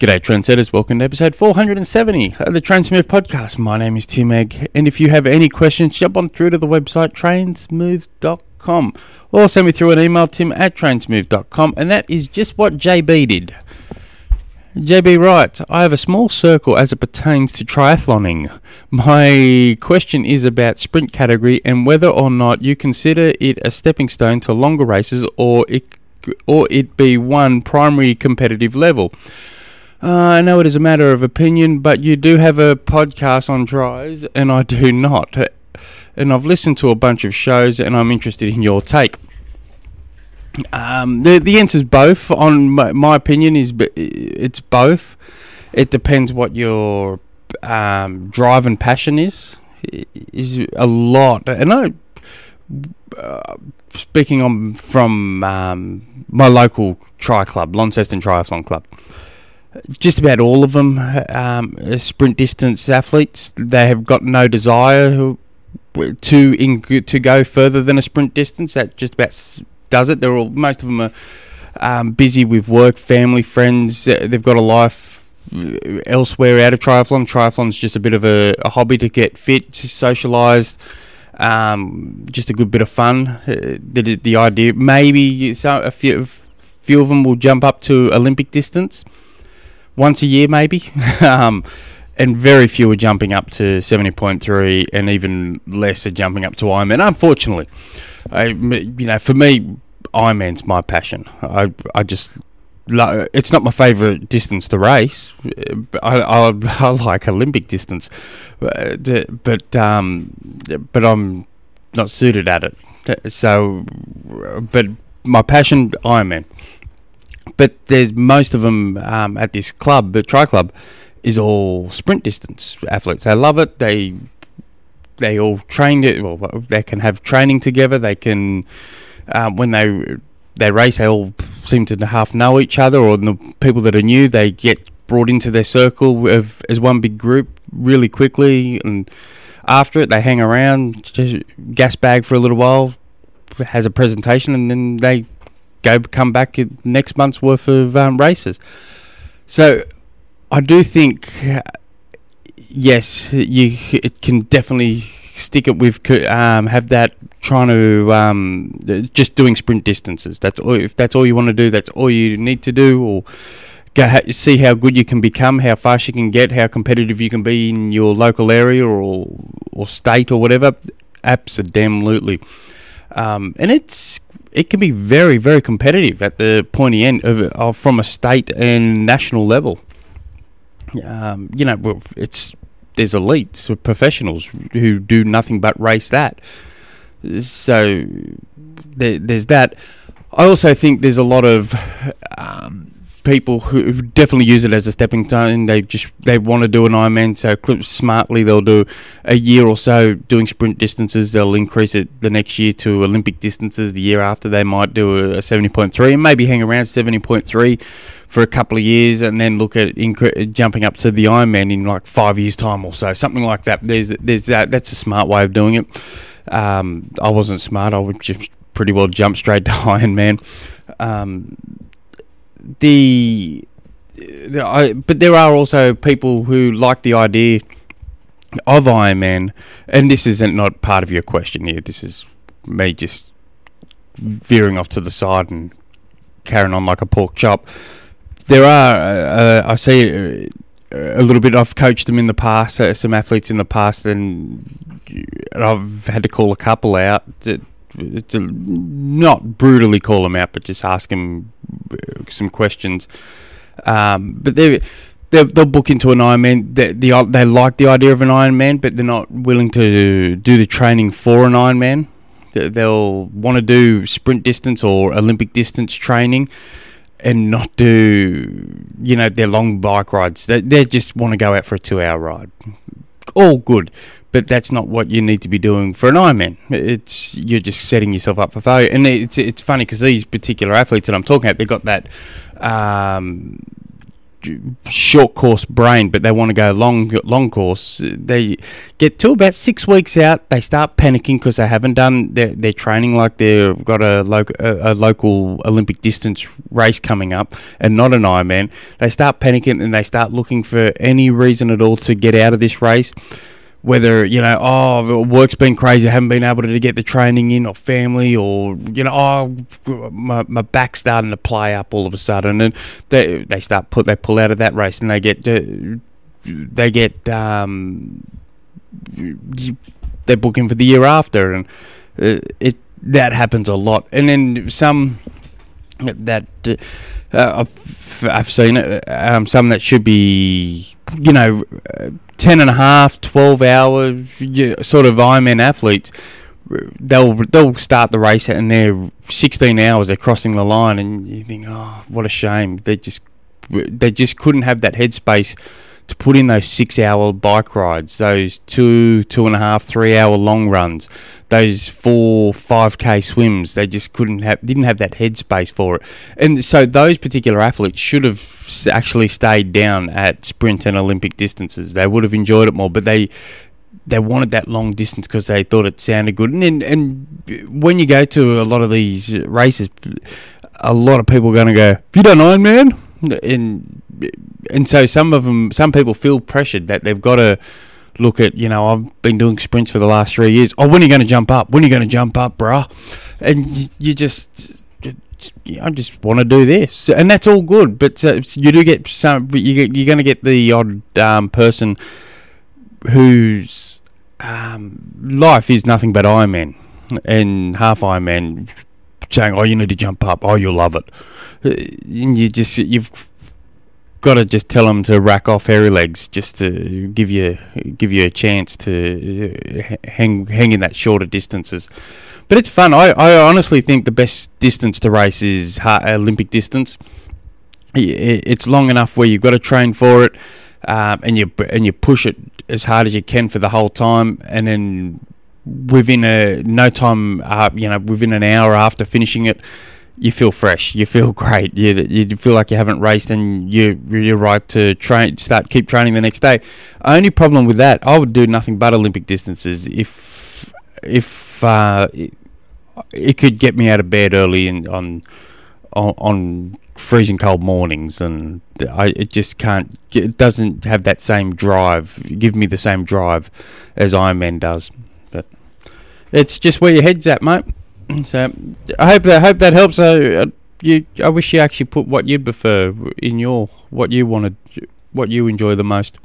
G'day, trendsetters. Welcome to episode 470 of the Trainsmooth podcast. My name is Tim Egg, and if you have any questions, jump on through to the website trainsmooth.com or send me through an email, tim at trainsmooth.com, and that is just what JB did. JB writes, I have a small circle as it pertains to triathloning. My question is about sprint category and whether or not you consider it a stepping stone to longer races or it, or it be one primary competitive level. Uh, I know it is a matter of opinion, but you do have a podcast on tries, and I do not. And I've listened to a bunch of shows, and I'm interested in your take. Um, the the answer is both. On my, my, opinion, is it's both. It depends what your um, drive and passion is. Is a lot, and I. Uh, speaking on from um, my local tri club, Launceston Triathlon Club, just about all of them um, sprint distance athletes. They have got no desire to in, to go further than a sprint distance. That just about does it. They're all most of them are um, busy with work, family, friends. They've got a life uh, elsewhere out of triathlon. Triathlon's just a bit of a, a hobby to get fit, to socialise. Um, just a good bit of fun. Uh, the, the idea, maybe so a few, few of them will jump up to Olympic distance once a year, maybe. um, and very few are jumping up to 70.3, and even less are jumping up to Ironman. Unfortunately, I, you know, for me, Ironman's my passion. I, I just it's not my favourite distance to race. I, I, I like Olympic distance, but um, but I'm not suited at it. So, but my passion, Ironman. But there's most of them um, at this club, the Tri Club, is all sprint distance athletes. They love it. They they all trained it. Well, they can have training together. They can um, when they they race, they all seem to half know each other, or the people that are new, they get brought into their circle of, as one big group really quickly, and after it, they hang around, just gas bag for a little while, has a presentation, and then they go come back next month's worth of um, races. So I do think, yes, you it can definitely stick it with um, have that trying to um, just doing sprint distances. That's all, if that's all you want to do. That's all you need to do, or go ha- see how good you can become, how fast you can get, how competitive you can be in your local area or or state or whatever. Absolutely, um, and it's it can be very very competitive at the pointy end of, of from a state and national level. Um, you know, it's there's elites, professionals who do nothing but race that. So there, there's that. I also think there's a lot of um, people who definitely use it as a stepping stone. They just they want to do an Ironman, so clip smartly they'll do a year or so doing sprint distances. They'll increase it the next year to Olympic distances. The year after, they might do a, seventy point three and maybe hang around seventy point three for a couple of years, and then look at incre- jumping up to the Ironman in like five years' time or so, something like that. There's there's that. That's a smart way of doing it. Um, I wasn't smart. I would just pretty well jump straight to Ironman. Um, the, the I, but there are also people who like the idea of Ironman, and this isn't not part of your question here. This is me just veering off to the side and carrying on like a pork chop. There are, uh, uh I see a little bit. I've coached them in the past, uh, some athletes in the past, and I've had to call a couple out. To, to not brutally call them out, but just ask them some questions. Um, but they they'll, book into an Ironman. They, the, they like the idea of an Ironman, but they're not willing to do the training for an Ironman. They'll want to do sprint distance or Olympic distance training and not do, you know, their long bike rides. They, they just want to go out for a two hour ride. All good but that's not what you need to be doing for an Ironman. It's you're just setting yourself up for failure. And it's it's funny because these particular athletes that I'm talking about, they've got that um, short course brain, but they want to go long long course. They get to about six weeks out, they start panicking because they haven't done their, their training like they've got a, a, a local Olympic distance race coming up and not an Ironman. They start panicking and they start looking for any reason at all to get out of this race whether you know oh work's been crazy I haven't been able to get the training in or family or you know oh my, my back's starting to play up all of a sudden. And they they start put they pull out of that race and they get they get um they're booking for the year after. And uh, it that happens a lot. And then some that uh, I've, I've seen it um, some that should be you know 10 and a half, 12 hour sort of Ironman athletes, they'll they'll start the race and they're 16 hours, they're crossing the line, and you think, oh, what a shame. They just they just couldn't have that headspace to put in those six hour bike rides, those two, two and a half, three hour long runs, those four, five k swims. They just couldn't have, didn't have that headspace for it. And so those particular athletes should have actually stayed down at sprint and Olympic distances. They would have enjoyed it more, but they they wanted that long distance because they thought it sounded good. And, and when you go to a lot of these races, a lot of people are going to go, "If you don't Ironman," and and so some of them, some people feel pressured that they've got to look at, you know, I've been doing sprints for the last three years. Oh, when are you going to jump up? When are you going to jump up, bruh? And you, you just, I just want to do this, and that's all good. But uh, you do get some. You get, you're going to get the odd um, person whose um, life is nothing but Ironman and half Ironman, saying, "Oh, you need to jump up. Oh, you'll love it." Uh, you just you've got to just tell them to rack off hairy legs just to give you give you a chance to uh, hang hang in that shorter distances. But it's fun. I, I honestly think the best distance to race is Olympic distance. It's long enough where you've got to train for it, um, and you and you push it as hard as you can for the whole time, and then within a no time, uh, you know, within an hour after finishing it, you feel fresh, you feel great, you you feel like you haven't raced, and you you're right to train, start keep training the next day. Only problem with that, I would do nothing but Olympic distances if if uh, it, it, could get me out of bed early and on on, on freezing cold mornings, and I it just can't. It doesn't have that same drive. Give me the same drive as Ironman does, it's just where your head's at, mate. So I hope that I hope that helps. Uh, you, I wish you actually put what you prefer in your what you wanted, what you enjoy the most.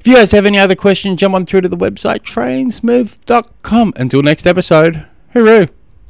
If you guys have any other questions, jump on through to the website trainsmooth.com. Until next episode, hooroo.